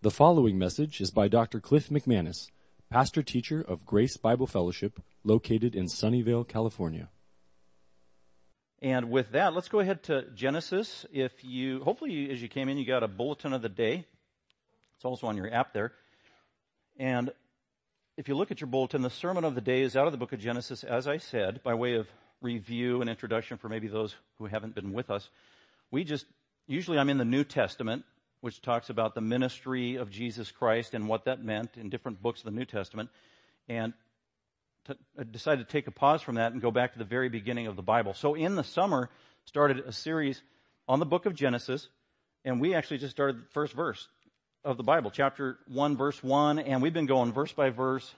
The following message is by Dr. Cliff McManus, pastor teacher of Grace Bible Fellowship, located in Sunnyvale, California. And with that, let's go ahead to Genesis. If you, hopefully, as you came in, you got a bulletin of the day. It's also on your app there. And if you look at your bulletin, the sermon of the day is out of the book of Genesis, as I said, by way of review and introduction for maybe those who haven't been with us. We just, usually I'm in the New Testament, which talks about the ministry of Jesus Christ and what that meant in different books of the New Testament. And decided to take a pause from that and go back to the very beginning of the Bible. So in the summer, started a series on the book of Genesis, and we actually just started the first verse of the Bible, chapter 1, verse 1, and we've been going verse by verse,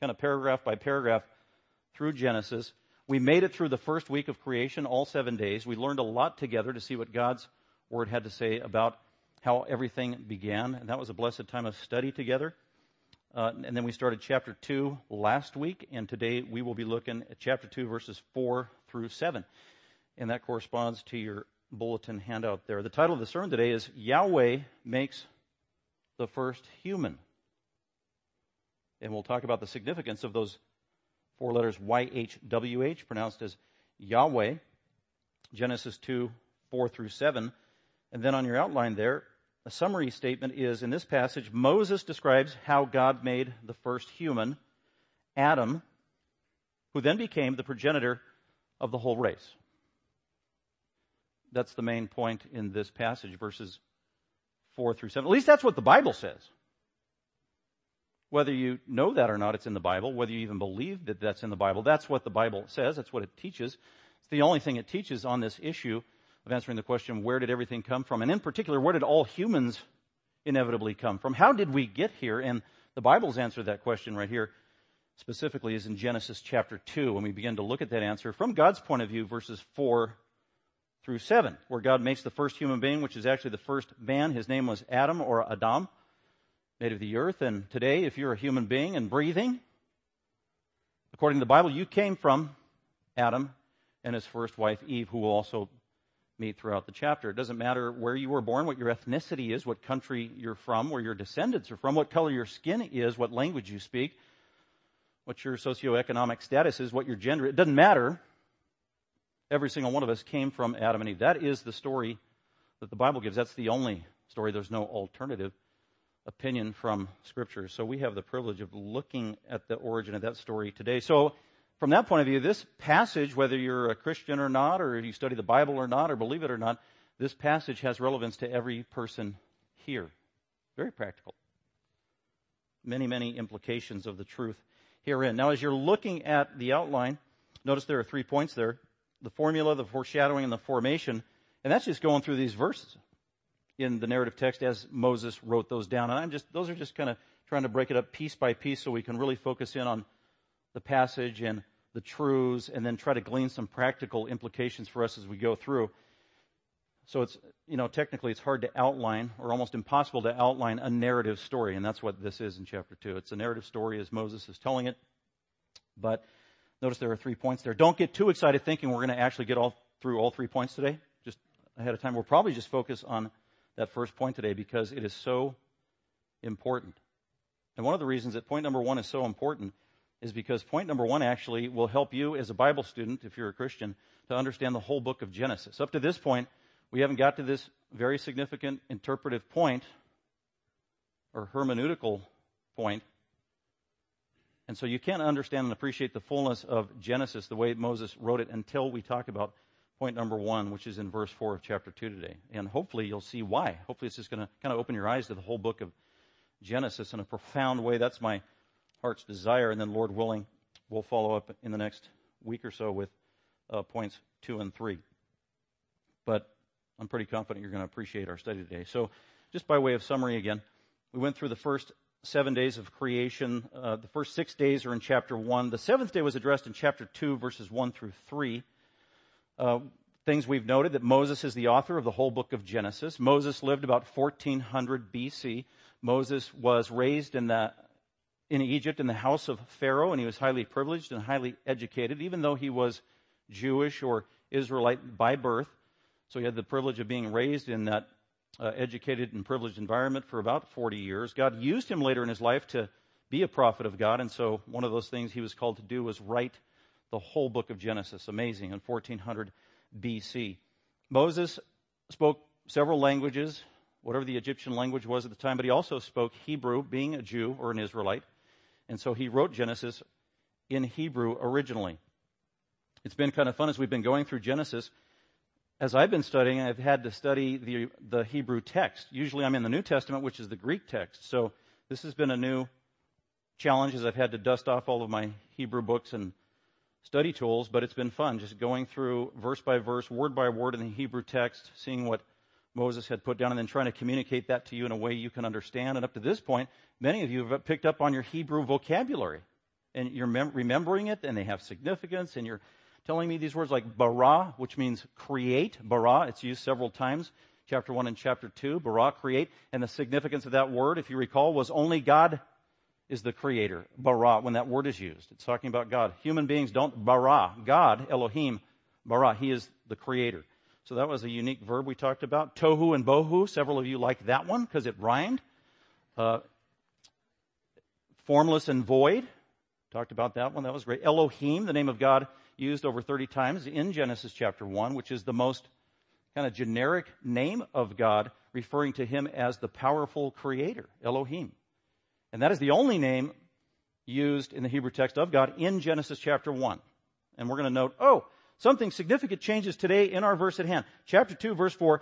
kind of paragraph by paragraph through Genesis. We made it through the first week of creation, all seven days. We learned a lot together to see what God's Word had to say about how everything began, and that was a blessed time of study together. Uh, and then we started chapter 2 last week, and today we will be looking at chapter 2, verses 4 through 7. And that corresponds to your bulletin handout there. The title of the sermon today is Yahweh Makes the First Human. And we'll talk about the significance of those four letters YHWH, pronounced as Yahweh, Genesis 2, 4 through 7. And then on your outline there, a summary statement is in this passage, Moses describes how God made the first human, Adam, who then became the progenitor of the whole race. That's the main point in this passage, verses 4 through 7. At least that's what the Bible says. Whether you know that or not, it's in the Bible. Whether you even believe that that's in the Bible, that's what the Bible says. That's what it teaches. It's the only thing it teaches on this issue of answering the question, where did everything come from? And in particular, where did all humans inevitably come from? How did we get here? And the Bible's answer to that question right here specifically is in Genesis chapter 2 when we begin to look at that answer from God's point of view, verses 4 through 7, where God makes the first human being, which is actually the first man. His name was Adam or Adam made of the earth. And today, if you're a human being and breathing, according to the Bible, you came from Adam and his first wife, Eve, who will also meet throughout the chapter. It doesn't matter where you were born, what your ethnicity is, what country you're from, where your descendants are from, what color your skin is, what language you speak, what your socioeconomic status is, what your gender. It doesn't matter. Every single one of us came from Adam and Eve. That is the story that the Bible gives. That's the only story. There's no alternative opinion from Scripture. So we have the privilege of looking at the origin of that story today. So from that point of view, this passage, whether you're a Christian or not, or you study the Bible or not, or believe it or not, this passage has relevance to every person here. Very practical. Many, many implications of the truth herein. Now, as you're looking at the outline, notice there are three points there. The formula, the foreshadowing, and the formation. And that's just going through these verses in the narrative text as Moses wrote those down. And I'm just, those are just kind of trying to break it up piece by piece so we can really focus in on the passage and the truths and then try to glean some practical implications for us as we go through. So it's, you know, technically it's hard to outline or almost impossible to outline a narrative story. And that's what this is in chapter two. It's a narrative story as Moses is telling it. But notice there are three points there. Don't get too excited thinking we're going to actually get all through all three points today. Just ahead of time. We'll probably just focus on that first point today because it is so important. And one of the reasons that point number one is so important is because point number one actually will help you as a Bible student, if you're a Christian, to understand the whole book of Genesis. Up to this point, we haven't got to this very significant interpretive point or hermeneutical point. And so you can't understand and appreciate the fullness of Genesis the way Moses wrote it until we talk about point number one, which is in verse four of chapter two today. And hopefully you'll see why. Hopefully it's just going to kind of open your eyes to the whole book of Genesis in a profound way. That's my heart's desire. And then Lord willing, we'll follow up in the next week or so with uh, points two and three. But I'm pretty confident you're going to appreciate our study today. So just by way of summary again, we went through the first seven days of creation. Uh, the first six days are in chapter one. The seventh day was addressed in chapter two, verses one through three. Uh, things we've noted that Moses is the author of the whole book of Genesis. Moses lived about 1400 BC. Moses was raised in the in Egypt in the house of Pharaoh, and he was highly privileged and highly educated, even though he was Jewish or Israelite by birth. So he had the privilege of being raised in that uh, educated and privileged environment for about 40 years. God used him later in his life to be a prophet of God, and so one of those things he was called to do was write the whole book of Genesis. Amazing, in 1400 BC. Moses spoke several languages, whatever the Egyptian language was at the time, but he also spoke Hebrew, being a Jew or an Israelite. And so he wrote Genesis in Hebrew originally. It's been kind of fun as we've been going through Genesis. As I've been studying, I've had to study the, the Hebrew text. Usually I'm in the New Testament, which is the Greek text. So this has been a new challenge as I've had to dust off all of my Hebrew books and study tools, but it's been fun just going through verse by verse, word by word in the Hebrew text, seeing what Moses had put down and then trying to communicate that to you in a way you can understand. And up to this point, many of you have picked up on your Hebrew vocabulary and you're mem- remembering it and they have significance and you're telling me these words like bara, which means create. Bara, it's used several times. Chapter 1 and chapter 2, bara, create. And the significance of that word, if you recall, was only God is the creator. Bara, when that word is used. It's talking about God. Human beings don't bara. God, Elohim, bara. He is the creator. So that was a unique verb we talked about. Tohu and bohu. Several of you liked that one because it rhymed. Uh, formless and void. Talked about that one. That was great. Elohim, the name of God used over 30 times in Genesis chapter 1, which is the most kind of generic name of God, referring to him as the powerful creator, Elohim. And that is the only name used in the Hebrew text of God in Genesis chapter 1. And we're going to note, oh, something significant changes today in our verse at hand. Chapter 2, verse 4,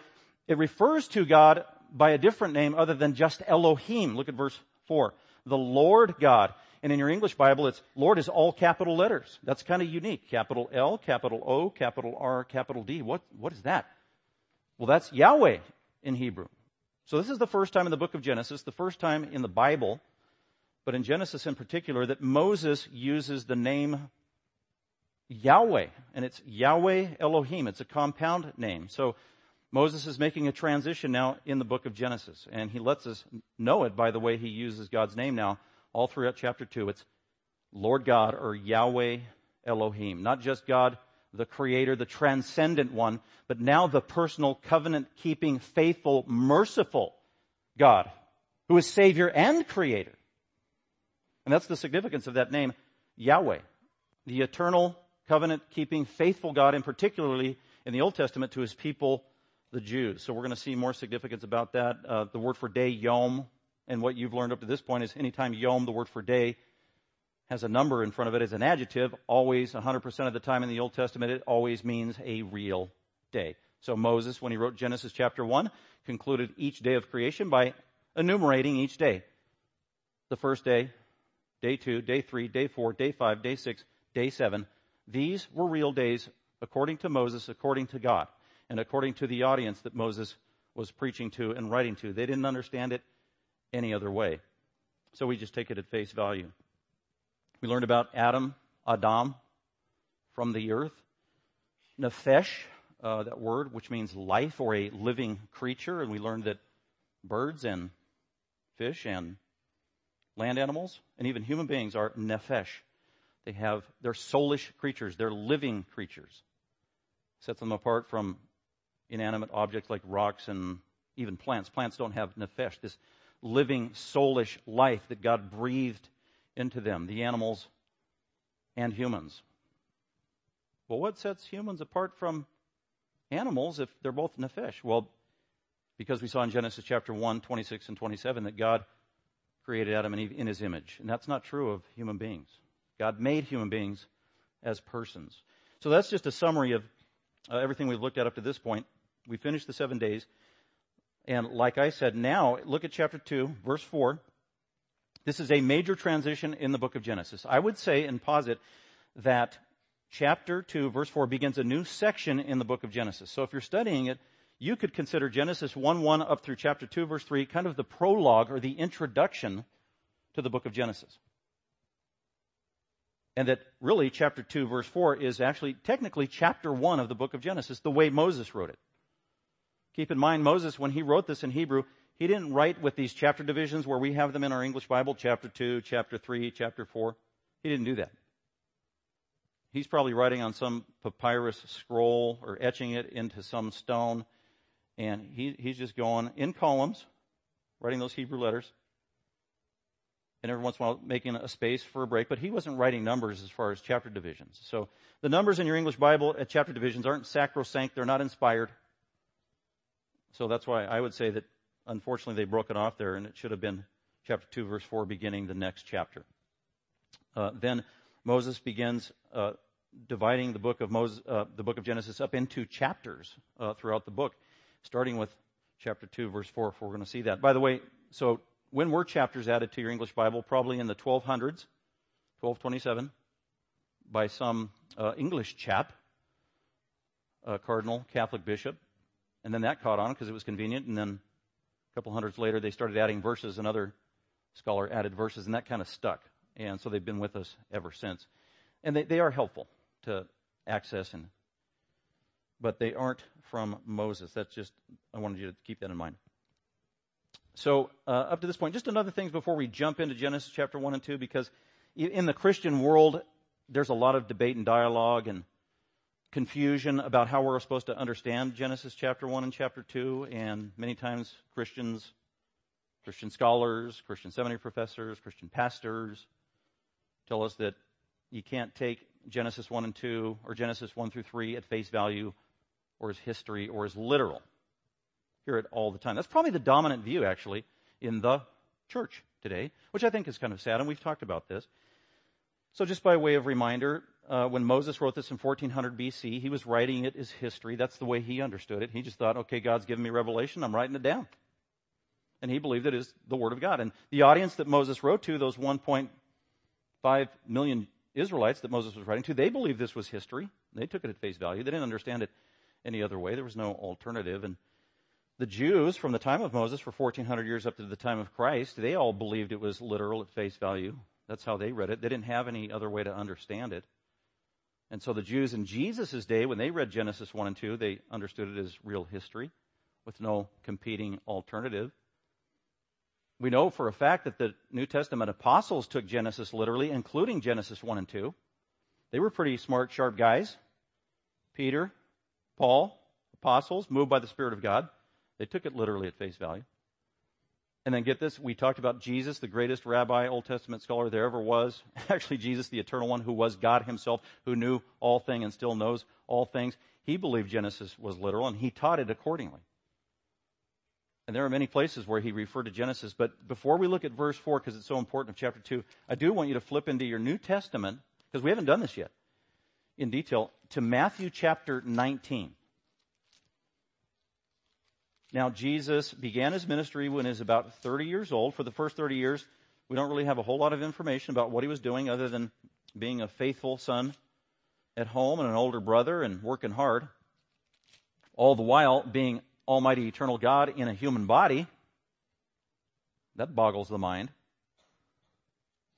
it refers to God by a different name other than just Elohim. Look at verse 4. The Lord God. And in your English Bible, it's Lord is all capital letters. That's kind of unique. Capital L, capital O, capital R, capital D. What, what is that? Well, that's Yahweh in Hebrew. So this is the first time in the book of Genesis, the first time in the Bible but in Genesis in particular, that Moses uses the name Yahweh, and it's Yahweh Elohim. It's a compound name. So Moses is making a transition now in the book of Genesis, and he lets us know it by the way he uses God's name now all throughout chapter 2. It's Lord God or Yahweh Elohim. Not just God, the creator, the transcendent one, but now the personal covenant keeping, faithful, merciful God who is Savior and Creator. And that's the significance of that name, Yahweh. The eternal, covenant keeping, faithful God, and particularly in the Old Testament to his people, the Jews. So we're going to see more significance about that. Uh, the word for day, yom, and what you've learned up to this point is anytime yom, the word for day, has a number in front of it as an adjective, always 100% of the time in the Old Testament, it always means a real day. So Moses, when he wrote Genesis chapter 1, concluded each day of creation by enumerating each day. The first day, day two, day three, day four, day five, day six, day seven. These were real days according to Moses, according to God, and according to the audience that Moses was preaching to and writing to. They didn't understand it any other way. So we just take it at face value. We learned about Adam, Adam, from the earth. Nefesh, uh, that word, which means life or a living creature. And we learned that birds and fish and land animals, and even human beings are nefesh. They have, they're soulish creatures. They're living creatures. Sets them apart from inanimate objects like rocks and even plants. Plants don't have nefesh, this living soulish life that God breathed into them, the animals and humans. Well, what sets humans apart from animals if they're both nefesh? Well, because we saw in Genesis chapter 1, 26 and 27 that God created Adam and Eve in his image. And that's not true of human beings. God made human beings as persons. So that's just a summary of uh, everything we've looked at up to this point. We finished the seven days. And like I said, now look at chapter 2, verse 4. This is a major transition in the book of Genesis. I would say and posit that chapter 2, verse 4 begins a new section in the book of Genesis. So if you're studying it, you could consider Genesis 1 1 up through chapter 2, verse 3, kind of the prologue or the introduction to the book of Genesis. And that really chapter 2, verse 4 is actually technically chapter 1 of the book of Genesis, the way Moses wrote it. Keep in mind, Moses, when he wrote this in Hebrew, he didn't write with these chapter divisions where we have them in our English Bible, chapter 2, chapter 3, chapter 4. He didn't do that. He's probably writing on some papyrus scroll or etching it into some stone And he, he's just going in columns, writing those Hebrew letters. And every once in a while making a space for a break, but he wasn't writing numbers as far as chapter divisions. So the numbers in your English Bible at chapter divisions aren't sacrosanct, they're not inspired. So that's why I would say that unfortunately they broke it off there and it should have been chapter 2 verse 4 beginning the next chapter. Uh, then Moses begins uh, dividing the book of Moses, uh, the book of Genesis up into chapters uh, throughout the book, starting with chapter two, verse four. If we're going to see that. By the way, so when were chapters added to your English Bible? Probably in the 1200s, 1227, by some uh, English chap, a cardinal, Catholic bishop, and then that caught on because it was convenient. And then a couple hundreds later, they started adding verses. Another scholar added verses, and that kind of stuck. And so they've been with us ever since. And they, they are helpful to access and but they aren't from Moses. That's just I wanted you to keep that in mind. So uh, up to this point, just another things before we jump into Genesis chapter one and two, because in the Christian world, there's a lot of debate and dialogue and confusion about how we're supposed to understand Genesis chapter one and chapter two, and many times Christians, Christian scholars, Christian seminary professors, Christian pastors tell us that you can't take Genesis 1 and 2 or Genesis 1 through 3 at face value or as history or as literal. Hear it all the time. That's probably the dominant view, actually, in the church today, which I think is kind of sad, and we've talked about this. So, just by way of reminder, uh, when Moses wrote this in 1400 BC, he was writing it as history. That's the way he understood it. He just thought, okay, God's given me revelation, I'm writing it down. And he believed it is the Word of God. And the audience that Moses wrote to, those 1.5 million Israelites that Moses was writing to, they believed this was history. They took it at face value. They didn't understand it any other way. There was no alternative. And the Jews from the time of Moses for 1400 years up to the time of Christ, they all believed it was literal at face value. That's how they read it. They didn't have any other way to understand it. And so the Jews in Jesus' day, when they read Genesis 1 and 2, they understood it as real history with no competing alternative. We know for a fact that the New Testament apostles took Genesis literally, including Genesis 1 and 2. They were pretty smart, sharp guys. Peter, Paul, apostles, moved by the Spirit of God. They took it literally at face value. And then get this, we talked about Jesus, the greatest rabbi, Old Testament scholar there ever was. Actually, Jesus, the eternal one, who was God himself, who knew all things and still knows all things. He believed Genesis was literal and he taught it accordingly. And there are many places where he referred to Genesis. But before we look at verse 4, because it's so important of chapter 2, I do want you to flip into your New Testament, because we haven't done this yet in detail, to Matthew chapter 19. Now, Jesus began his ministry when he was about 30 years old. For the first 30 years, we don't really have a whole lot of information about what he was doing other than being a faithful son at home and an older brother and working hard. All the while being Almighty Eternal God in a human body. That boggles the mind.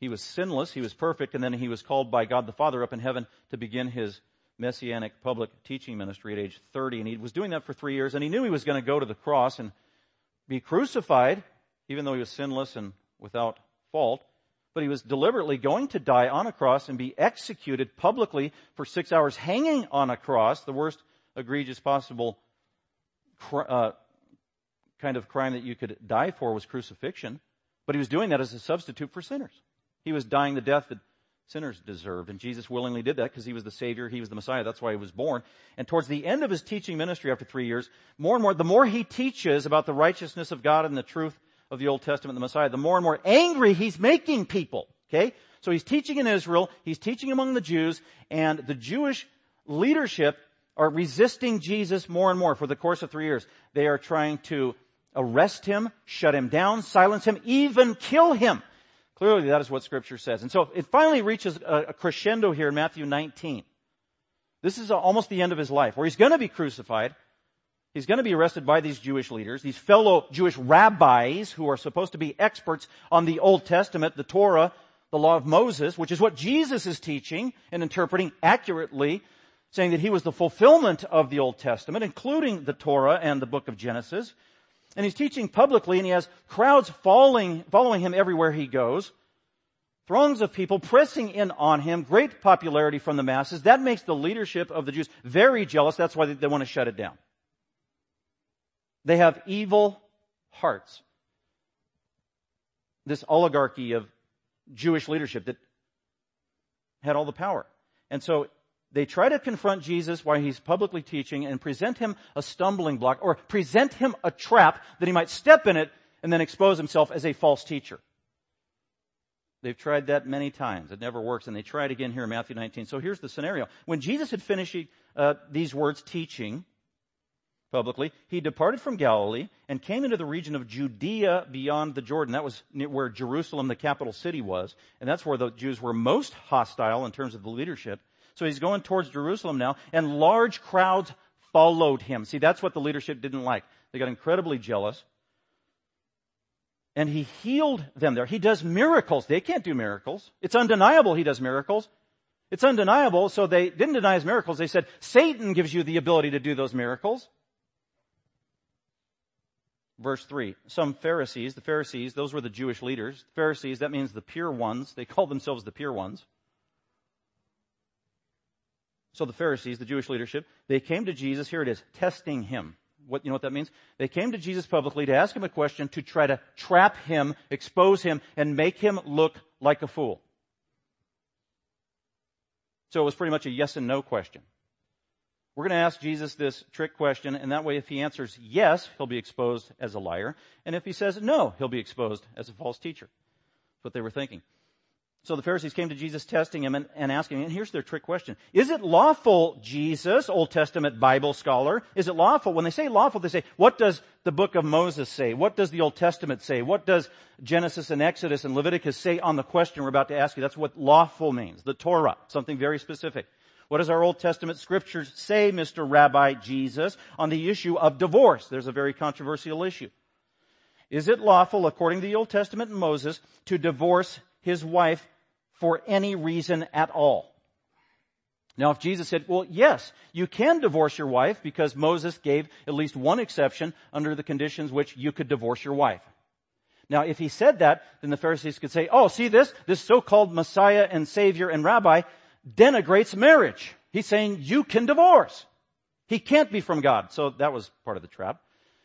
He was sinless, he was perfect, and then he was called by God the Father up in heaven to begin his messianic public teaching ministry at age 30. And he was doing that for three years, and he knew he was going to go to the cross and be crucified, even though he was sinless and without fault. But he was deliberately going to die on a cross and be executed publicly for six hours hanging on a cross, the worst egregious possible uh, kind of crime that you could die for was crucifixion, but he was doing that as a substitute for sinners. He was dying the death that sinners deserved, and Jesus willingly did that because he was the Savior, he was the Messiah, that's why he was born. And towards the end of his teaching ministry after three years, more and more, the more he teaches about the righteousness of God and the truth of the Old Testament, the Messiah, the more and more angry he's making people. Okay? So he's teaching in Israel, he's teaching among the Jews, and the Jewish leadership are resisting Jesus more and more for the course of three years. They are trying to arrest him, shut him down, silence him, even kill him. Clearly that is what scripture says. And so it finally reaches a, crescendo here in Matthew 19. This is almost the end of his life where he's going to be crucified. He's going to be arrested by these Jewish leaders, these fellow Jewish rabbis who are supposed to be experts on the Old Testament, the Torah, the law of Moses, which is what Jesus is teaching and interpreting accurately saying that he was the fulfillment of the Old Testament, including the Torah and the book of Genesis. And he's teaching publicly and he has crowds following, following him everywhere he goes. Throngs of people pressing in on him, great popularity from the masses. That makes the leadership of the Jews very jealous. That's why they, they want to shut it down. They have evil hearts. This oligarchy of Jewish leadership that had all the power. And so they try to confront Jesus while he's publicly teaching and present him a stumbling block or present him a trap that he might step in it and then expose himself as a false teacher. They've tried that many times. It never works. And they tried it again here in Matthew 19. So here's the scenario. When Jesus had finished uh, these words teaching publicly, he departed from Galilee and came into the region of Judea beyond the Jordan. That was where Jerusalem, the capital city was. And that's where the Jews were most hostile in terms of the leadership. So he's going towards Jerusalem now and large crowds followed him. See, that's what the leadership didn't like. They got incredibly jealous and he healed them there. He does miracles. They can't do miracles. It's undeniable he does miracles. It's undeniable, so they didn't deny his miracles. They said, Satan gives you the ability to do those miracles. Verse 3. Some Pharisees, the Pharisees, those were the Jewish leaders. Pharisees, that means the pure ones. They called themselves the pure ones. So the Pharisees, the Jewish leadership, they came to Jesus, here it is, testing him what, you know what that means? They came to Jesus publicly to ask him a question to try to trap him, expose him, and make him look like a fool. So it was pretty much a yes and no question. We're going to ask Jesus this trick question, and that way if he answers yes, he'll be exposed as a liar. And if he says no, he'll be exposed as a false teacher. That's what they were thinking. So the Pharisees came to Jesus testing him and, and, asking, him and here's their trick question. Is it lawful, Jesus, Old Testament Bible scholar, is it lawful? When they say lawful, they say, what does the book of Moses say? What does the Old Testament say? What does Genesis and Exodus and Leviticus say on the question we're about to ask you? That's what lawful means. The Torah. Something very specific. What does our Old Testament scriptures say, Mr. Rabbi Jesus, on the issue of divorce? There's a very controversial issue. Is it lawful, according to the Old Testament and Moses, to divorce his wife for any reason at all. Now, if Jesus said, well, yes, you can divorce your wife because Moses gave at least one exception under the conditions which you could divorce your wife. Now, if he said that, then the Pharisees could say, oh, see this? This so-called Messiah and Savior and Rabbi denigrates marriage. He's saying you can divorce. He can't be from God. So that was part of the trap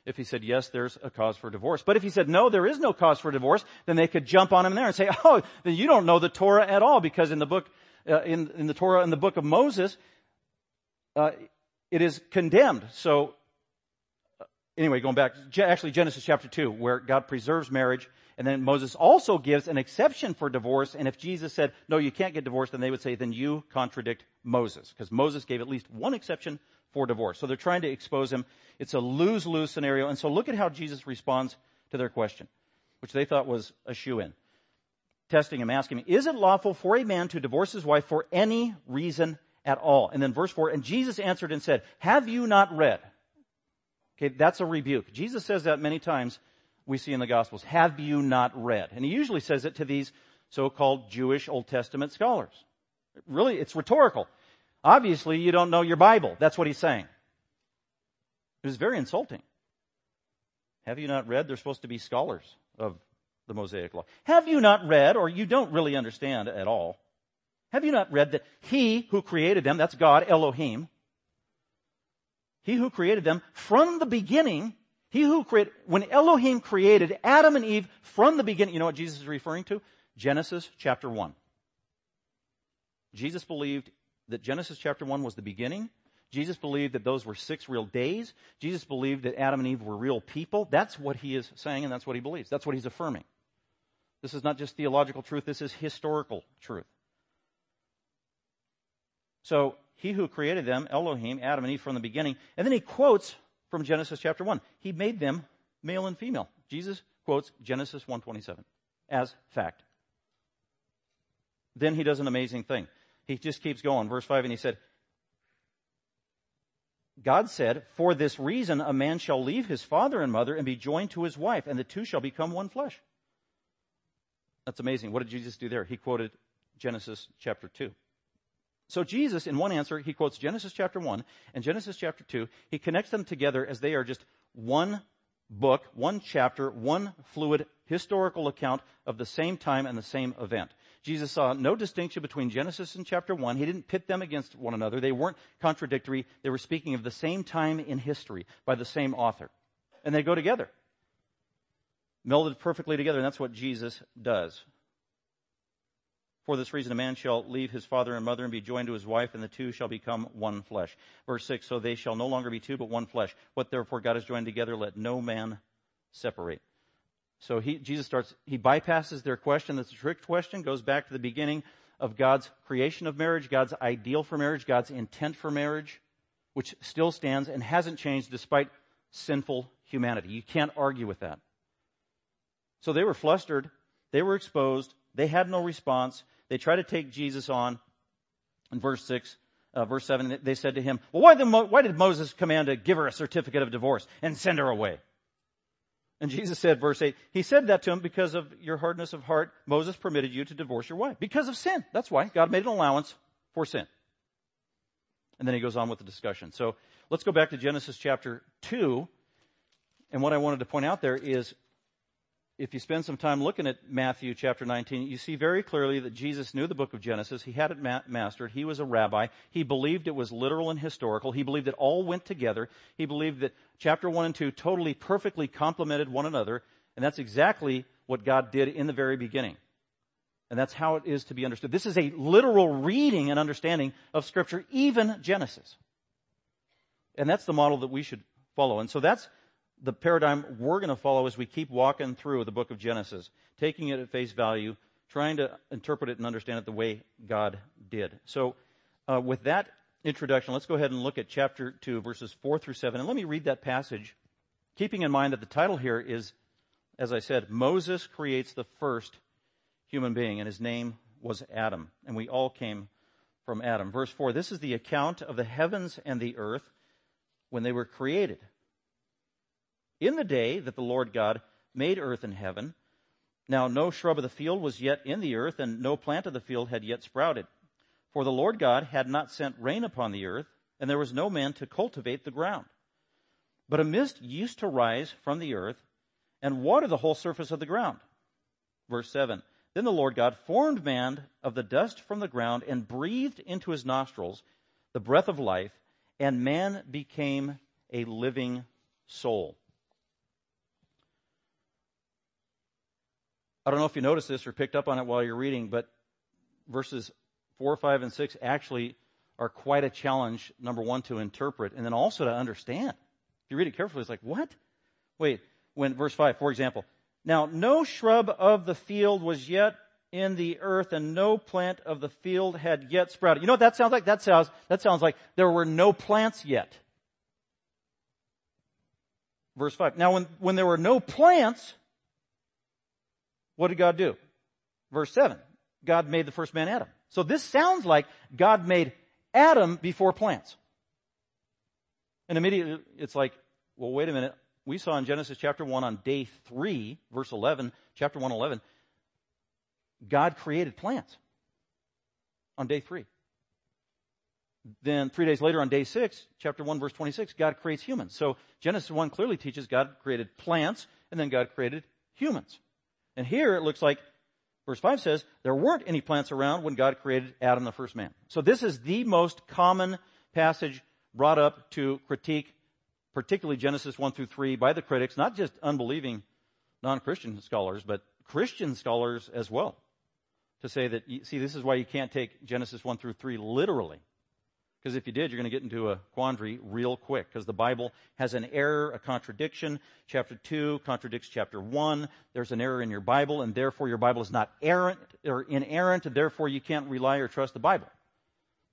if he said, yes, there's a cause for divorce. But if he said, no, there is no cause for divorce, then they could jump on him there and say, oh, then you don't know the Torah at all because in the book, uh, in, in the Torah, in the book of Moses, uh, it is condemned. So, uh, anyway, going back, actually Genesis chapter 2, where God preserves marriage, and then Moses also gives an exception for divorce, and if Jesus said, no, you can't get divorced, then they would say, then you contradict Moses, because Moses gave at least one exception for divorce. So they're trying to expose him. It's a lose-lose scenario. And so look at how Jesus responds to their question, which they thought was a shoe in. Testing him, asking him, is it lawful for a man to divorce his wife for any reason at all? And then verse four, and Jesus answered and said, have you not read? Okay, that's a rebuke. Jesus says that many times we see in the Gospels. Have you not read? And he usually says it to these so-called Jewish Old Testament scholars. Really, it's rhetorical. Obviously, you don't know your Bible. That's what he's saying. It was very insulting. Have you not read? They're supposed to be scholars of the Mosaic Law. Have you not read, or you don't really understand at all, have you not read that He who created them, that's God, Elohim, He who created them from the beginning, He who created, when Elohim created Adam and Eve from the beginning, you know what Jesus is referring to? Genesis chapter 1. Jesus believed that Genesis chapter 1 was the beginning. Jesus believed that those were six real days. Jesus believed that Adam and Eve were real people. That's what he is saying and that's what he believes. That's what he's affirming. This is not just theological truth, this is historical truth. So, he who created them, Elohim, Adam and Eve from the beginning, and then he quotes from Genesis chapter 1. He made them male and female. Jesus quotes Genesis 1:27 as fact. Then he does an amazing thing he just keeps going. Verse 5, and he said, God said, For this reason a man shall leave his father and mother and be joined to his wife, and the two shall become one flesh. That's amazing. What did Jesus do there? He quoted Genesis chapter 2. So Jesus, in one answer, he quotes Genesis chapter 1 and Genesis chapter 2. He connects them together as they are just one book, one chapter, one fluid historical account of the same time and the same event. Jesus saw no distinction between Genesis and chapter 1. He didn't pit them against one another. They weren't contradictory. They were speaking of the same time in history by the same author. and they go together. Melded perfectly together, and that's what Jesus does. For this reason, a man shall leave his father and mother and be joined to his wife, and the two shall become one flesh. Verse 6, so they shall no longer be two, but one flesh. What therefore God has joined together, let no man separate. So he, Jesus starts, he bypasses their question. That's a trick question, goes back to the beginning of God's creation of marriage, God's ideal for marriage, God's intent for marriage, which still stands and hasn't changed despite sinful humanity. You can't argue with that. So they were flustered. They were exposed. They had no response. They tried to take Jesus on. In verse 6, uh, verse 7, they said to him, well, why, Mo- why did Moses command to give her a certificate of divorce and send her away? And Jesus said, verse 8, he said that to him because of your hardness of heart. Moses permitted you to divorce your wife. Because of sin. That's why. God made an allowance for sin. And then he goes on with the discussion. So let's go back to Genesis chapter 2. And what I wanted to point out there is if you spend some time looking at Matthew chapter 19, you see very clearly that Jesus knew the book of Genesis. He had it ma- mastered. He was a rabbi. He believed it was literal and historical. He believed it all went together. He believed that chapter 1 and 2 totally perfectly complemented one another. And that's exactly what God did in the very beginning. And that's how it is to be understood. This is a literal reading and understanding of scripture, even Genesis. And that's the model that we should follow. And so that's the paradigm we're going to follow as we keep walking through the book of Genesis, taking it at face value, trying to interpret it and understand it the way God did. So, uh, with that introduction, let's go ahead and look at chapter 2, verses 4 through 7. And let me read that passage, keeping in mind that the title here is, as I said, Moses creates the first human being, and his name was Adam. And we all came from Adam. Verse 4 This is the account of the heavens and the earth when they were created in the day that the Lord God made earth and heaven. Now no shrub of the field was yet in the earth, and no plant of the field had yet sprouted. For the Lord God had not sent rain upon the earth, and there was no man to cultivate the ground. But a mist used to rise from the earth and water the whole surface of the ground. Verse 7 Then the Lord God formed man of the dust from the ground and breathed into his nostrils the breath of life, and man became a living soul. I don't know if you noticed this or picked up on it while you're reading, but verses 4, 5, and 6 actually are quite a challenge, number one, to interpret and then also to understand. If you read it carefully, it's like, what? Wait, when, verse 5, for example, now no shrub of the field was yet in the earth and no plant of the field had yet sprouted. You know what that sounds like? That sounds, that sounds like there were no plants yet. Verse 5. Now when, when there were no plants, what did God do? Verse 7. God made the first man Adam. So this sounds like God made Adam before plants. And immediately it's like, well, wait a minute. We saw in Genesis chapter 1 on day 3, verse 11, chapter 1, 11, God created plants on day 3. Then three days later on day 6, chapter 1, verse 26, God creates humans. So Genesis 1 clearly teaches God created plants and then God created humans. And here it looks like verse 5 says there weren't any plants around when God created Adam the first man. So this is the most common passage brought up to critique particularly Genesis 1 through 3 by the critics, not just unbelieving non-Christian scholars, but Christian scholars as well. To say that, see, this is why you can't take Genesis 1 through 3 literally. Because if you did, you're going to get into a quandary real quick. Because the Bible has an error, a contradiction. Chapter 2 contradicts chapter 1. There's an error in your Bible, and therefore your Bible is not errant or inerrant, and therefore you can't rely or trust the Bible.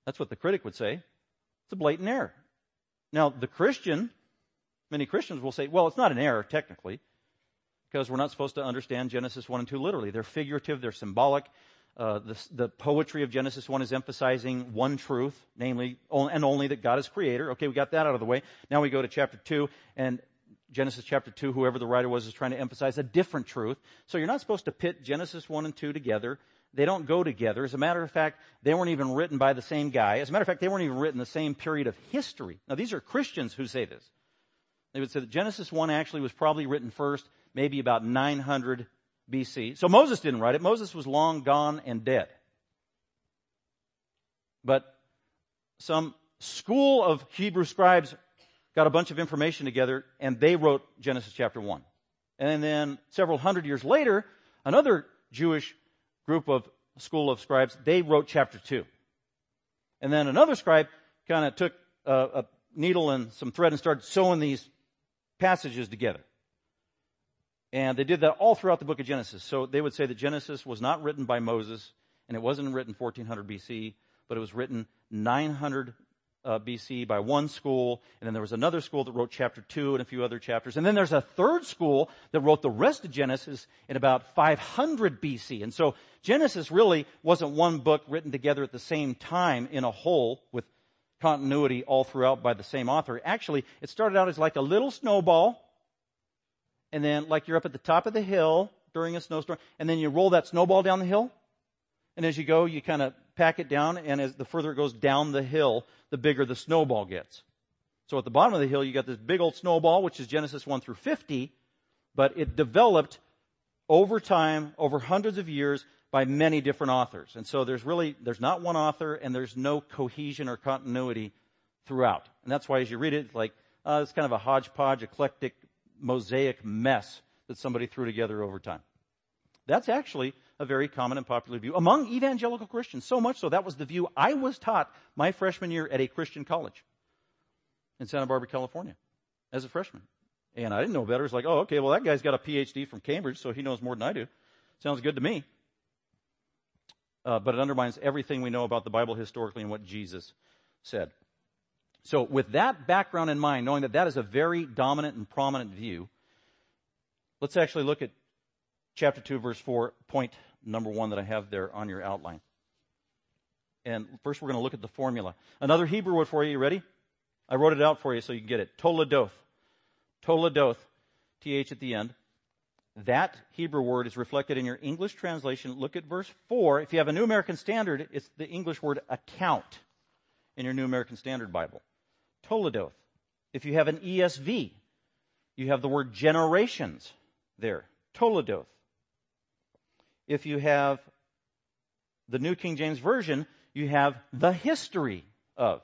That's what the critic would say. It's a blatant error. Now, the Christian, many Christians will say, well, it's not an error technically, because we're not supposed to understand Genesis 1 and 2 literally. They're figurative, they're symbolic, uh, the, the, poetry of Genesis 1 is emphasizing one truth, namely, and only that God is creator. Okay, we got that out of the way. Now we go to chapter 2, and Genesis chapter 2, whoever the writer was is trying to emphasize a different truth. So you're not supposed to pit Genesis 1 and 2 together. They don't go together. As a matter of fact, they weren't even written by the same guy. As a matter of fact, they weren't even written the same period of history. Now these are Christians who say this. They would say that Genesis 1 actually was probably written first, maybe about 900 BC. So Moses didn't write it. Moses was long gone and dead. But some school of Hebrew scribes got a bunch of information together and they wrote Genesis chapter 1. And then several hundred years later, another Jewish group of school of scribes, they wrote chapter 2. And then another scribe kind of took a, a needle and some thread and started sewing these passages together. And they did that all throughout the book of Genesis. So they would say that Genesis was not written by Moses, and it wasn't written 1400 BC, but it was written 900 uh, BC by one school, and then there was another school that wrote chapter 2 and a few other chapters. And then there's a third school that wrote the rest of Genesis in about 500 BC. And so Genesis really wasn't one book written together at the same time in a whole with continuity all throughout by the same author. Actually, it started out as like a little snowball, and then like you're up at the top of the hill during a snowstorm, and then you roll that snowball down the hill, and as you go, you kind of pack it down, and as the further it goes down the hill, the bigger the snowball gets. So at the bottom of the hill, you got this big old snowball, which is Genesis 1 through 50, but it developed over time, over hundreds of years, by many different authors. And so there's really, there's not one author, and there's no cohesion or continuity throughout. And that's why as you read it, it's like, uh, it's kind of a hodgepodge, eclectic, mosaic mess that somebody threw together over time. That's actually a very common and popular view among evangelical Christians. So much so that was the view I was taught my freshman year at a Christian college in Santa Barbara, California as a freshman. And I didn't know better. It's like, oh, okay, well that guy's got a PhD from Cambridge, so he knows more than I do. Sounds good to me. Uh, but it undermines everything we know about the Bible historically and what Jesus said. So with that background in mind, knowing that that is a very dominant and prominent view, let's actually look at chapter 2 verse 4, point number one that I have there on your outline. And first we're going to look at the formula. Another Hebrew word for you. You ready? I wrote it out for you so you can get it. Toledoth. Toledoth. T-H at the end. That Hebrew word is reflected in your English translation. Look at verse 4. If you have a New American Standard, it's the English word account in your New American Standard Bible. Toledoth. If you have an ESV, you have the word generations there. Toledoth if you have the New King James Version, you have the history of.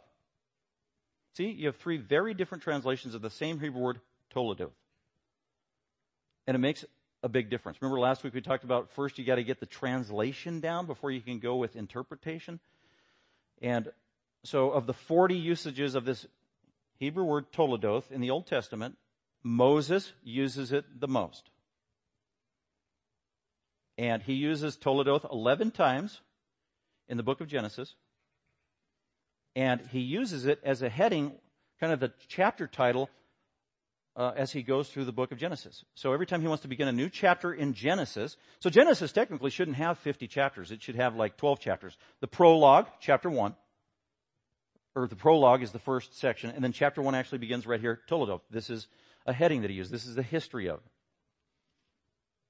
See, you have three very different translations of the same Hebrew word, Toledoth. And it makes a big difference. Remember last week we talked about first you got to get the translation down before you can go with interpretation. And so of the 40 usages of this Hebrew word Toledoth in the Old Testament, Moses uses it the most. And he uses Toledoth 11 times in the book of Genesis. And he uses it as a heading, kind of the chapter title, uh, as he goes through the book of Genesis. So every time he wants to begin a new chapter in Genesis, so Genesis technically shouldn't have 50 chapters. It should have like 12 chapters. The prologue, chapter 1, or the prologue is the first section, and then chapter 1 actually begins right here, Toledoth. This is a heading that he used. This is the history of.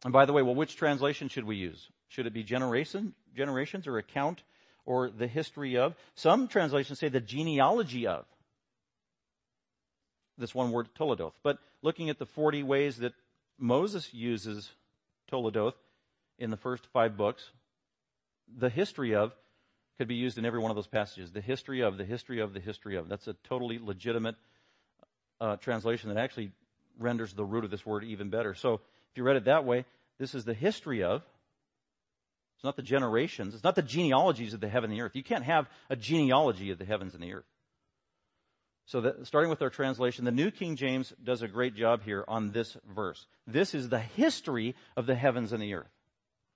And by the way, well, which translation should we use? Should it be generation, generations or account or the history of? Some translations say the genealogy of. This one word, Toledoth. But looking at the 40 ways that Moses uses Toledoth in the first five books, the history of could be used in every one of those passages. The history of, the history of, the history of. That's a totally legitimate uh, translation that actually renders the root of this word even better. So if you read it that way, this is the history of. It's not the generations. It's not the genealogies of the heaven and the earth. You can't have a genealogy of the heavens and the earth. So that, starting with our translation, the New King James does a great job here on this verse. This is the history of the heavens and the earth.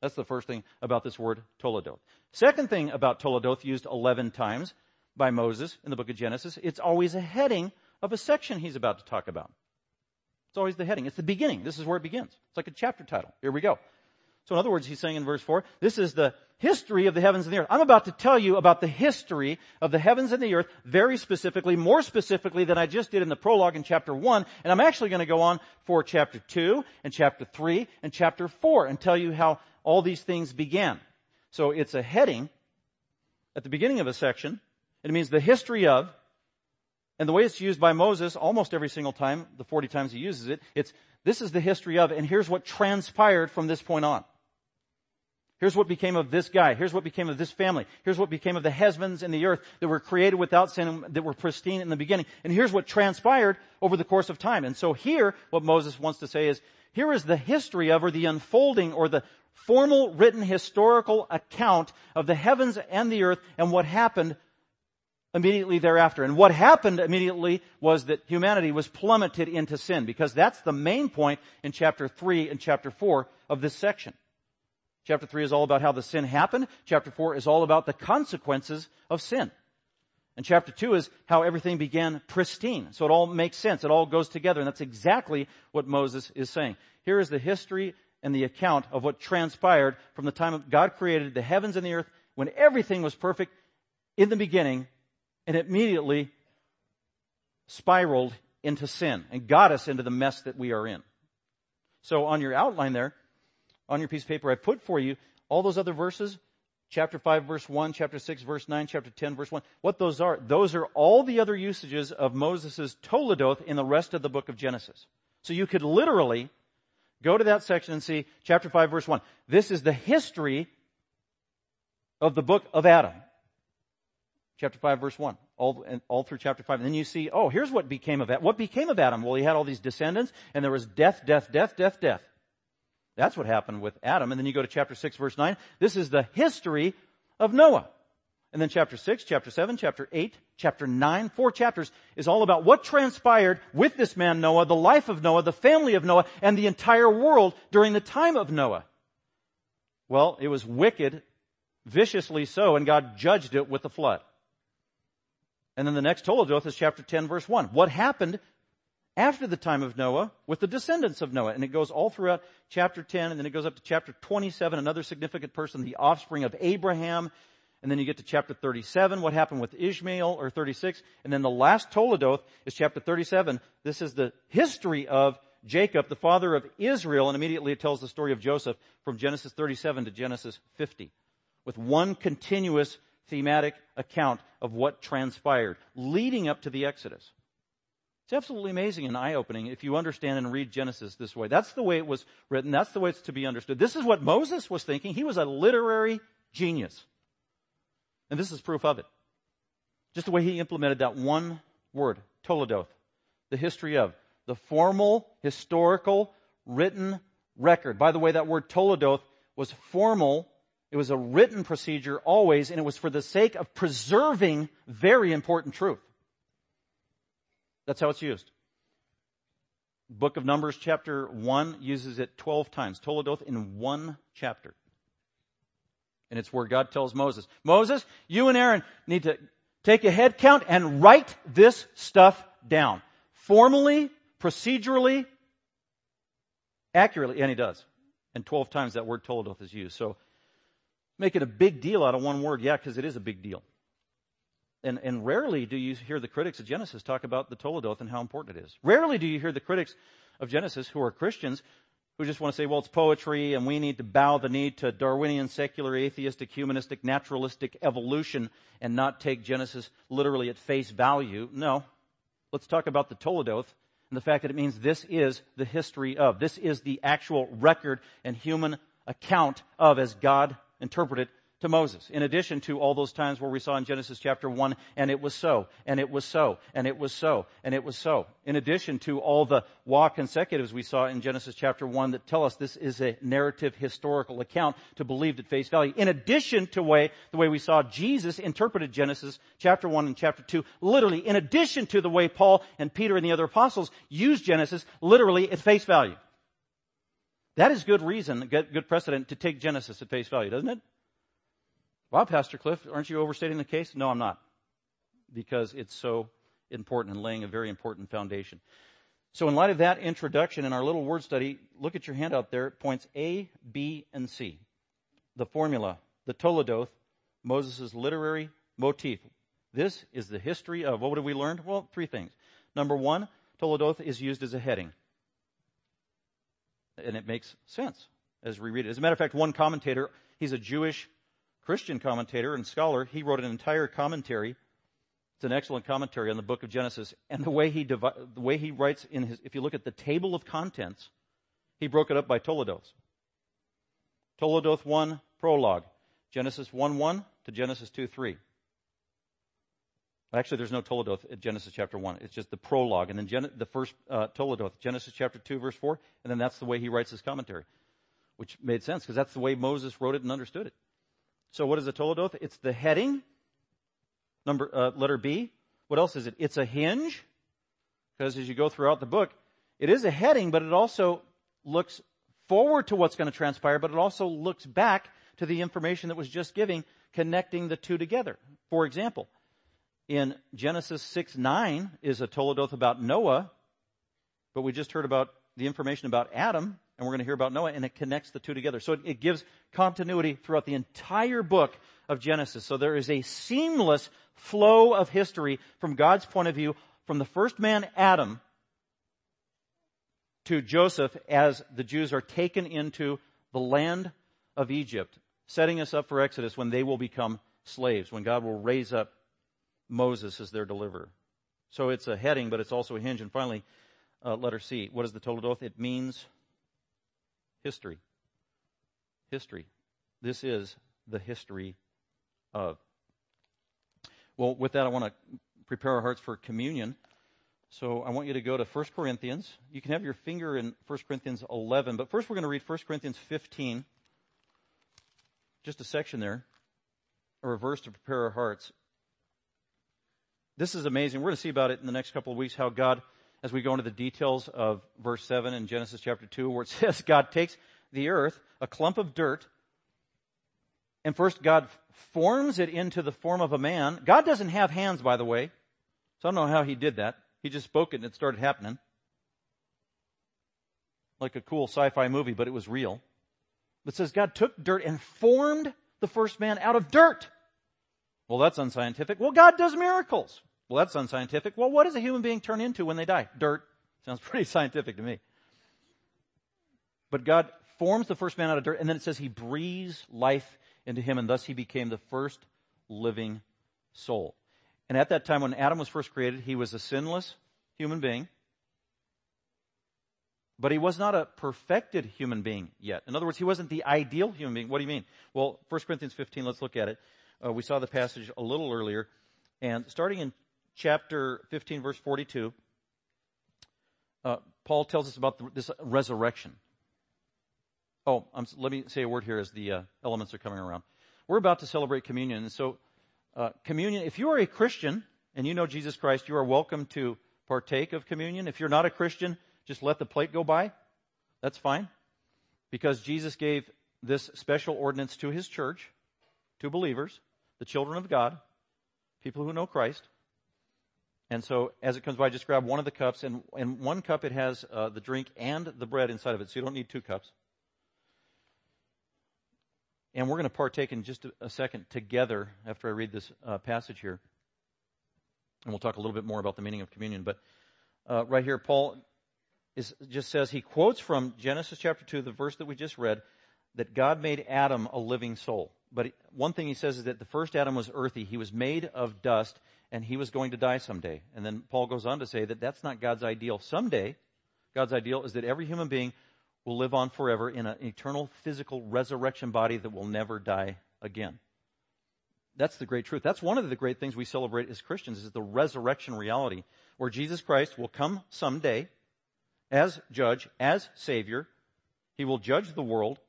That's the first thing about this word Toledoth. Second thing about Toledoth used 11 times by Moses in the book of Genesis, it's always a heading of a section he's about to talk about. It's always the heading. It's the beginning. This is where it begins. It's like a chapter title. Here we go. So in other words, he's saying in verse 4, this is the history of the heavens and the earth. I'm about to tell you about the history of the heavens and the earth very specifically, more specifically than I just did in the prologue in chapter 1. And I'm actually going to go on for chapter 2 and chapter 3 and chapter 4 and tell you how all these things began. So it's a heading at the beginning of a section. It means the history of, and the way it's used by Moses almost every single time, the 40 times he uses it, it's, this is the history of, and here's what transpired from this point on. Here's what became of this guy. Here's what became of this family. Here's what became of the heavens and the earth that were created without sin, that were pristine in the beginning. And here's what transpired over the course of time. And so here, what Moses wants to say is, here is the history of, or the unfolding, or the formal written historical account of the heavens and the earth and what happened immediately thereafter. And what happened immediately was that humanity was plummeted into sin because that's the main point in chapter 3 and chapter 4 of this section. Chapter 3 is all about how the sin happened. Chapter 4 is all about the consequences of sin. And chapter 2 is how everything began pristine. So it all makes sense. It all goes together. And that's exactly what Moses is saying. Here is the history and the account of what transpired from the time God created the heavens and the earth when everything was perfect in the beginning and immediately spiraled into sin and got us into the mess that we are in. So on your outline there, on your piece of paper, I put for you all those other verses, chapter 5 verse 1, chapter 6 verse 9, chapter 10 verse 1. What those are, those are all the other usages of Moses' Toledoth in the rest of the book of Genesis. So you could literally go to that section and see chapter 5 verse 1. This is the history of the book of Adam chapter 5 verse 1, all, all through chapter 5. And then you see, oh, here's what became of Adam. What became of Adam? Well, he had all these descendants and there was death, death, death, death, death. That's what happened with Adam. And then you go to chapter 6 verse 9. This is the history of Noah. And then chapter 6, chapter 7, chapter 8, chapter 9, four chapters is all about what transpired with this man Noah, the life of Noah, the family of Noah, and the entire world during the time of Noah. Well, it was wicked, viciously so, and God judged it with the flood. And then the next Toledoth is chapter 10 verse 1. What happened after the time of Noah with the descendants of Noah? And it goes all throughout chapter 10 and then it goes up to chapter 27, another significant person, the offspring of Abraham. And then you get to chapter 37, what happened with Ishmael, or 36. And then the last Toledoth is chapter 37. This is the history of Jacob, the father of Israel, and immediately it tells the story of Joseph from Genesis 37 to Genesis 50. With one continuous thematic account of what transpired leading up to the Exodus. It's absolutely amazing and eye-opening if you understand and read Genesis this way. That's the way it was written. That's the way it's to be understood. This is what Moses was thinking. He was a literary genius. And this is proof of it. Just the way he implemented that one word, Toledoth, the history of, the formal, historical, written record. By the way, that word Toledoth was formal it was a written procedure always, and it was for the sake of preserving very important truth. That's how it's used. Book of Numbers chapter 1 uses it 12 times. Toledoth in one chapter. And it's where God tells Moses, Moses, you and Aaron need to take a head count and write this stuff down. Formally, procedurally, accurately, and he does. And 12 times that word Toledoth is used. So making a big deal out of one word. Yeah, because it is a big deal. And, and rarely do you hear the critics of Genesis talk about the Toledoth and how important it is. Rarely do you hear the critics of Genesis who are Christians who just want to say, well, it's poetry and we need to bow the knee to Darwinian, secular, atheistic, humanistic, naturalistic evolution and not take Genesis literally at face value. No. Let's talk about the Toledoth and the fact that it means this is the history of. This is the actual record and human account of as God interpreted to Moses. In addition to all those times where we saw in Genesis chapter 1, and it was so, and it was so, and it was so, and it was so. In addition to all the waw consecutives we saw in Genesis chapter 1 that tell us this is a narrative historical account to believe at face value. In addition to way, the way we saw Jesus interpreted Genesis chapter 1 and chapter 2, literally, in addition to the way Paul and Peter and the other apostles used Genesis literally at face value. That is good reason, good precedent to take Genesis at face value, doesn't it? Wow, Pastor Cliff, aren't you overstating the case? No, I'm not. Because it's so important and laying a very important foundation. So in light of that introduction in our little word study, look at your handout there. It Points A, B, and C. The formula, the Toledoth, Moses' literary motif. This is the history of, what have we learned? Well, three things. Number one, Toledoth is used as a heading and it makes sense as we read it. As a matter of fact, one commentator, he's a Jewish Christian commentator and scholar, he wrote an entire commentary. It's an excellent commentary on the book of Genesis. And the way he, divi- the way he writes in his, if you look at the table of contents, he broke it up by Toledoths. Toledoth 1, prologue. Genesis 1 1 to Genesis 2 3. Actually, there's no Toledoth at Genesis chapter 1. It's just the prologue. And then Gen- the first uh, Toledoth, Genesis chapter 2, verse 4. And then that's the way he writes his commentary, which made sense because that's the way Moses wrote it and understood it. So what is a Toledoth? It's the heading, number, uh, letter B. What else is it? It's a hinge. Because as you go throughout the book, it is a heading, but it also looks forward to what's going to transpire, but it also looks back to the information that was just giving, connecting the two together. For example, in Genesis 6 9 is a Toledoth about Noah, but we just heard about the information about Adam, and we're going to hear about Noah, and it connects the two together. So it, it gives continuity throughout the entire book of Genesis. So there is a seamless flow of history from God's point of view, from the first man, Adam, to Joseph as the Jews are taken into the land of Egypt, setting us up for Exodus when they will become slaves, when God will raise up Moses as their deliverer. So it's a heading, but it's also a hinge. And finally, uh, letter C. What is the Toledoth? It means history. History. This is the history of. Well, with that, I want to prepare our hearts for communion. So I want you to go to 1 Corinthians. You can have your finger in 1 Corinthians 11, but first we're going to read 1 Corinthians 15. Just a section there, or a verse to prepare our hearts. This is amazing. We're going to see about it in the next couple of weeks how God, as we go into the details of verse 7 in Genesis chapter 2, where it says God takes the earth, a clump of dirt, and first God forms it into the form of a man. God doesn't have hands, by the way. So I don't know how he did that. He just spoke it and it started happening. Like a cool sci-fi movie, but it was real. It says God took dirt and formed the first man out of dirt. Well, that's unscientific. Well, God does miracles. Well, that's unscientific. Well, what does a human being turn into when they die? Dirt. Sounds pretty scientific to me. But God forms the first man out of dirt, and then it says he breathes life into him, and thus he became the first living soul. And at that time, when Adam was first created, he was a sinless human being. But he was not a perfected human being yet. In other words, he wasn't the ideal human being. What do you mean? Well, 1 Corinthians 15, let's look at it. Uh, we saw the passage a little earlier. And starting in chapter 15, verse 42, uh, Paul tells us about the, this resurrection. Oh, let me say a word here as the uh, elements are coming around. We're about to celebrate communion. And so uh, communion, if you are a Christian and you know Jesus Christ, you are welcome to partake of communion. If you're not a Christian, just let the plate go by. That's fine. Because Jesus gave this special ordinance to his church, to believers, the children of God, people who know Christ. And so as it comes by, just grab one of the cups, and in one cup it has uh, the drink and the bread inside of it, so you don't need two cups. And we're going to partake in just a, a second together after I read this uh, passage here. And we'll talk a little bit more about the meaning of communion. But uh, right here, Paul is, just says, he quotes from Genesis chapter 2, the verse that we just read, that God made Adam a living soul. But one thing he says is that the first Adam was earthy. He was made of dust, and he was going to die someday. And then Paul goes on to say that that's not God's ideal. Someday, God's ideal is that every human being will live on forever in an eternal physical resurrection body that will never die again. That's the great truth. That's one of the great things we celebrate as Christians is the resurrection reality where Jesus Christ will come someday as judge, as savior. He will judge the world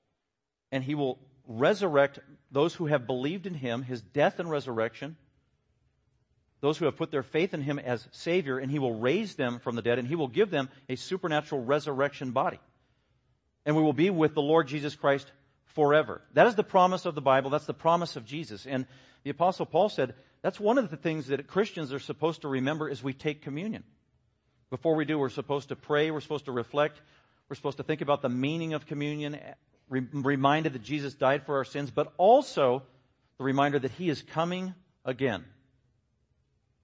and he will resurrect those who have believed in him, his death and resurrection, those who have put their faith in him as savior and he will raise them from the dead and he will give them a supernatural resurrection body and we will be with the Lord Jesus Christ forever. That is the promise of the Bible. That's the promise of Jesus. And the apostle Paul said, that's one of the things that Christians are supposed to remember as we take communion. Before we do, we're supposed to pray, we're supposed to reflect, we're supposed to think about the meaning of communion, re- reminded that Jesus died for our sins, but also the reminder that He is coming again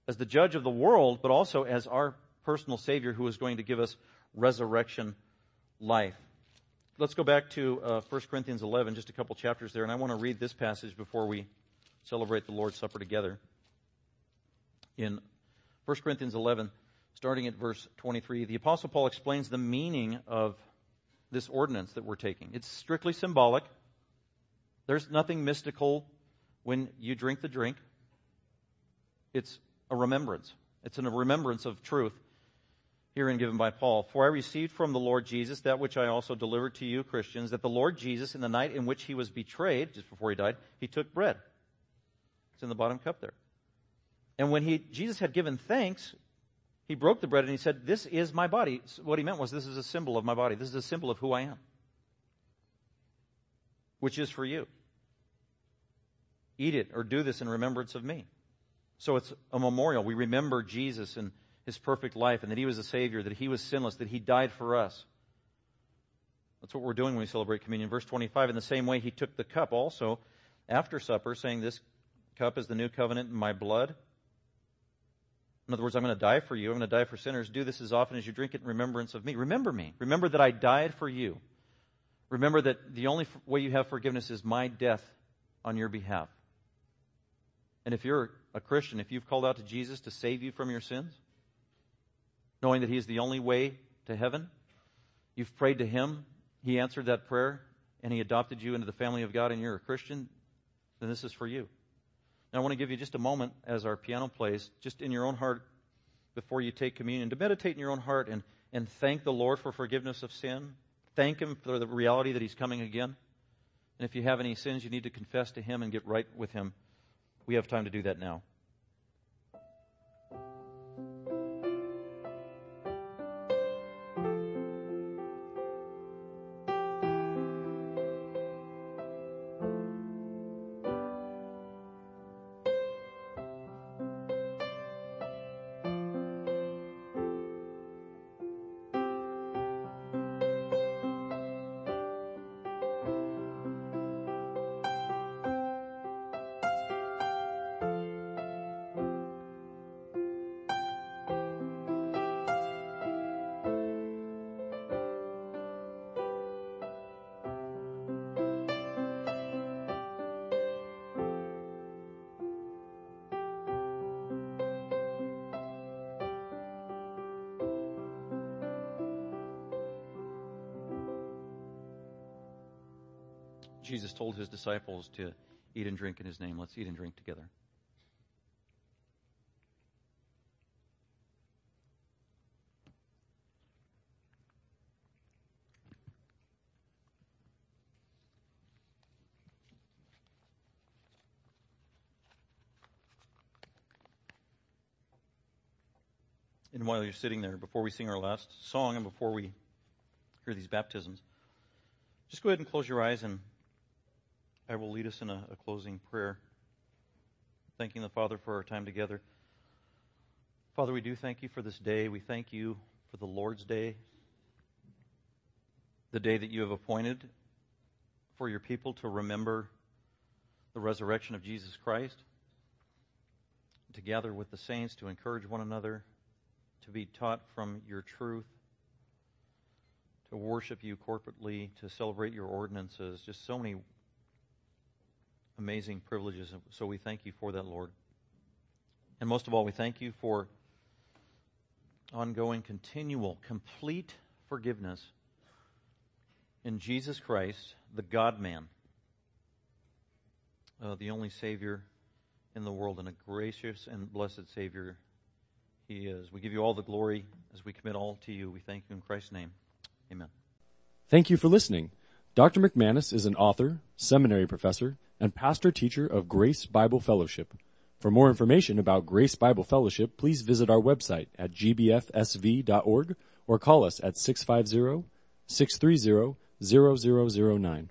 as the judge of the world, but also as our personal Savior who is going to give us resurrection life let's go back to uh, 1 Corinthians 11, just a couple chapters there, and I want to read this passage before we celebrate the Lord's Supper together. In 1 Corinthians 11, starting at verse 23, the Apostle Paul explains the meaning of this ordinance that we're taking. It's strictly symbolic. There's nothing mystical when you drink the drink. It's a remembrance. It's a remembrance of truth herein given by Paul. For I received from the Lord Jesus that which I also delivered to you, Christians, that the Lord Jesus, in the night in which he was betrayed, just before he died, he took bread. It's in the bottom cup there. And when he, Jesus had given thanks, he broke the bread and he said, This is my body. What he meant was, This is a symbol of my body. This is a symbol of who I am, which is for you. Eat it or do this in remembrance of me. So it's a memorial. We remember Jesus and his perfect life and that he was a Savior, that he was sinless, that he died for us. That's what we're doing when we celebrate communion. Verse 25, in the same way, he took the cup also after supper, saying, This cup is the new covenant in my blood. In other words, I'm going to die for you. I'm going to die for sinners. Do this as often as you drink it in remembrance of me. Remember me. Remember that I died for you. Remember that the only way you have forgiveness is my death on your behalf. And if you're a Christian, if you've called out to Jesus to save you from your sins, knowing that He is the only way to heaven, you've prayed to Him, He answered that prayer, and He adopted you into the family of God, and you're a Christian, then this is for you. Now, I want to give you just a moment as our piano plays, just in your own heart before you take communion, to meditate in your own heart and, and thank the Lord for forgiveness of sin. Thank Him for the reality that He's coming again. And if you have any sins, you need to confess to Him and get right with Him. We have time to do that now. Jesus told his disciples to eat and drink in his name. Let's eat and drink together. And while you're sitting there, before we sing our last song and before we hear these baptisms, just go ahead and close your eyes and I will lead us in a, a closing prayer, thanking the Father for our time together. Father, we do thank you for this day. We thank you for the Lord's Day, the day that you have appointed for your people to remember the resurrection of Jesus Christ, to gather with the saints, to encourage one another, to be taught from your truth, to worship you corporately, to celebrate your ordinances. Just so many amazing privileges. So we thank you for that, Lord. And most of all, we thank you for ongoing, continual, complete forgiveness in Jesus Christ, the God man, uh, the only Savior in the world, and a gracious and blessed Savior He is. We give you all the glory as we commit all to you. We thank you in Christ's name. Amen. Thank you for listening. Dr. McManus is an author, seminary professor, and pastor teacher of Grace Bible Fellowship. For more information about Grace Bible Fellowship, please visit our website at gbfsv.org or call us at 650 630 0009.